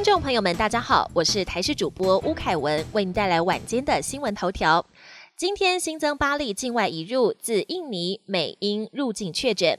听众朋友们，大家好，我是台视主播巫凯文，为您带来晚间的新闻头条。今天新增八例境外移入自印尼、美、英入境确诊。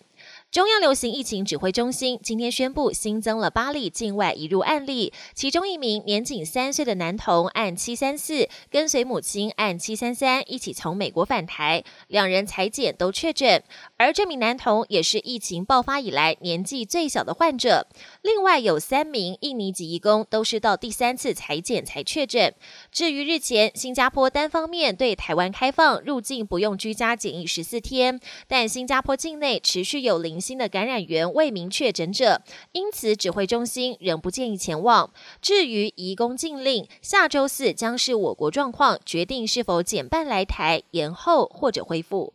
中央流行疫情指挥中心今天宣布新增了八例境外移入案例，其中一名年仅三岁的男童按七三四跟随母亲按七三三一起从美国返台，两人裁检都确诊，而这名男童也是疫情爆发以来年纪最小的患者。另外有三名印尼籍移工都是到第三次裁检才确诊。至于日前新加坡单方面对台湾开放入境不用居家检疫十四天，但新加坡境内持续有零。新的感染源未明确诊者，因此指挥中心仍不建议前往。至于移工禁令，下周四将是我国状况决定是否减半来台、延后或者恢复。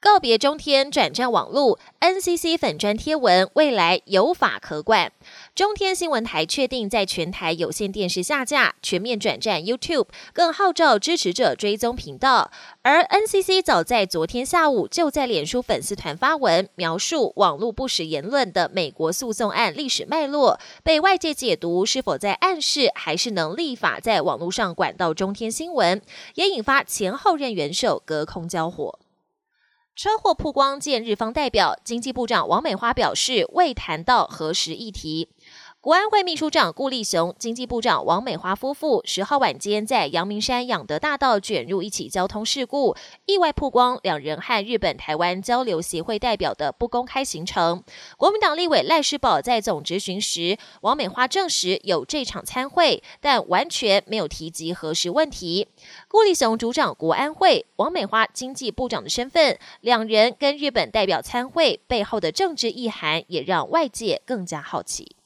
告别中天转战网络，NCC 粉砖贴文未来有法可管。中天新闻台确定在全台有线电视下架，全面转战 YouTube，更号召支持者追踪频道。而 NCC 早在昨天下午就在脸书粉丝团发文，描述网络不实言论的美国诉讼案历史脉络，被外界解读是否在暗示还是能立法在网络上管到中天新闻，也引发前后任元首隔空交火。车祸曝光见日方代表，经济部长王美花表示未谈到核实议题。国安会秘书长顾立雄、经济部长王美花夫妇十号晚间在阳明山养德大道卷入一起交通事故，意外曝光两人和日本台湾交流协会代表的不公开行程。国民党立委赖世宝在总执询时，王美花证实有这场参会，但完全没有提及核实问题。顾立雄主掌国安会，王美花经济部长的身份，两人跟日本代表参会背后的政治意涵，也让外界更加好奇。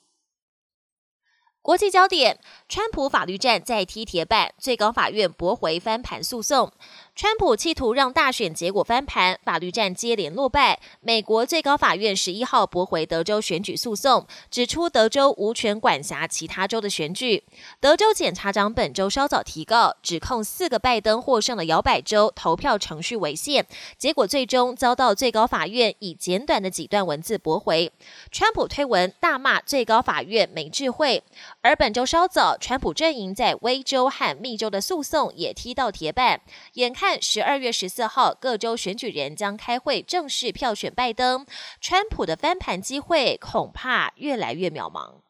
国际焦点：川普法律战再踢铁板，最高法院驳回翻盘诉讼。川普企图让大选结果翻盘，法律战接连落败。美国最高法院十一号驳回德州选举诉讼，指出德州无权管辖其他州的选举。德州检察长本周稍早提告，指控四个拜登获胜的摇摆州投票程序违宪，结果最终遭到最高法院以简短的几段文字驳回。川普推文大骂最高法院没智慧，而本周稍早，川普阵营在威州和密州的诉讼也踢到铁板，眼看。看，十二月十四号，各州选举人将开会正式票选拜登，川普的翻盘机会恐怕越来越渺茫。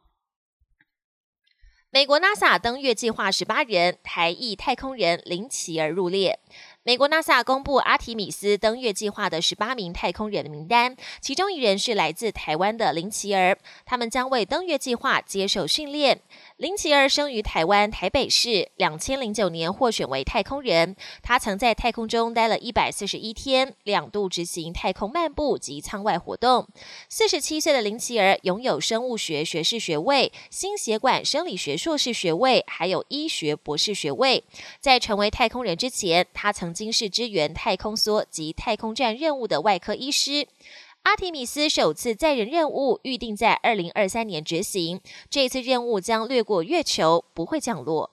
美国 NASA 登月计划十八人，台裔太空人林奇儿入列。美国 NASA 公布阿提米斯登月计划的十八名太空人的名单，其中一人是来自台湾的林奇儿，他们将为登月计划接受训练。林奇儿生于台湾台北市，两千零九年获选为太空人。他曾在太空中待了一百四十一天，两度执行太空漫步及舱外活动。四十七岁的林奇儿拥有生物学学士学位、心血管生理学硕士学位，还有医学博士学位。在成为太空人之前，他曾经是支援太空梭及太空站任务的外科医师。阿提米斯首次载人任务预定在二零二三年执行，这次任务将掠过月球，不会降落。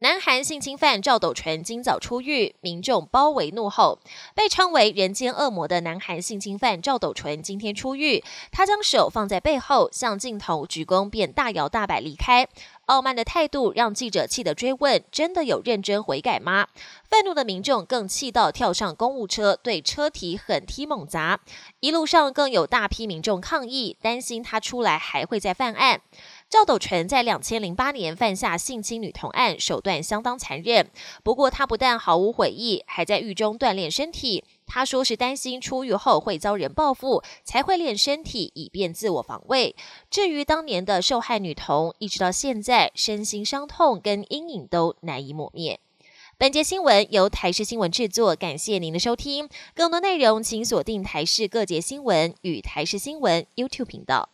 南韩性侵犯赵斗淳今早出狱，民众包围怒吼。被称为“人间恶魔”的南韩性侵犯赵斗淳今天出狱，他将手放在背后，向镜头鞠躬，便大摇大摆离开。傲慢的态度让记者气得追问：“真的有认真悔改吗？”愤怒的民众更气到跳上公务车，对车体狠踢猛砸。一路上更有大批民众抗议，担心他出来还会再犯案。赵斗淳在两千零八年犯下性侵女童案，手段相当残忍。不过他不但毫无悔意，还在狱中锻炼身体。他说是担心出狱后会遭人报复，才会练身体以便自我防卫。至于当年的受害女童，一直到现在，身心伤痛跟阴影都难以抹灭。本节新闻由台视新闻制作，感谢您的收听。更多内容请锁定台视各节新闻与台视新闻 YouTube 频道。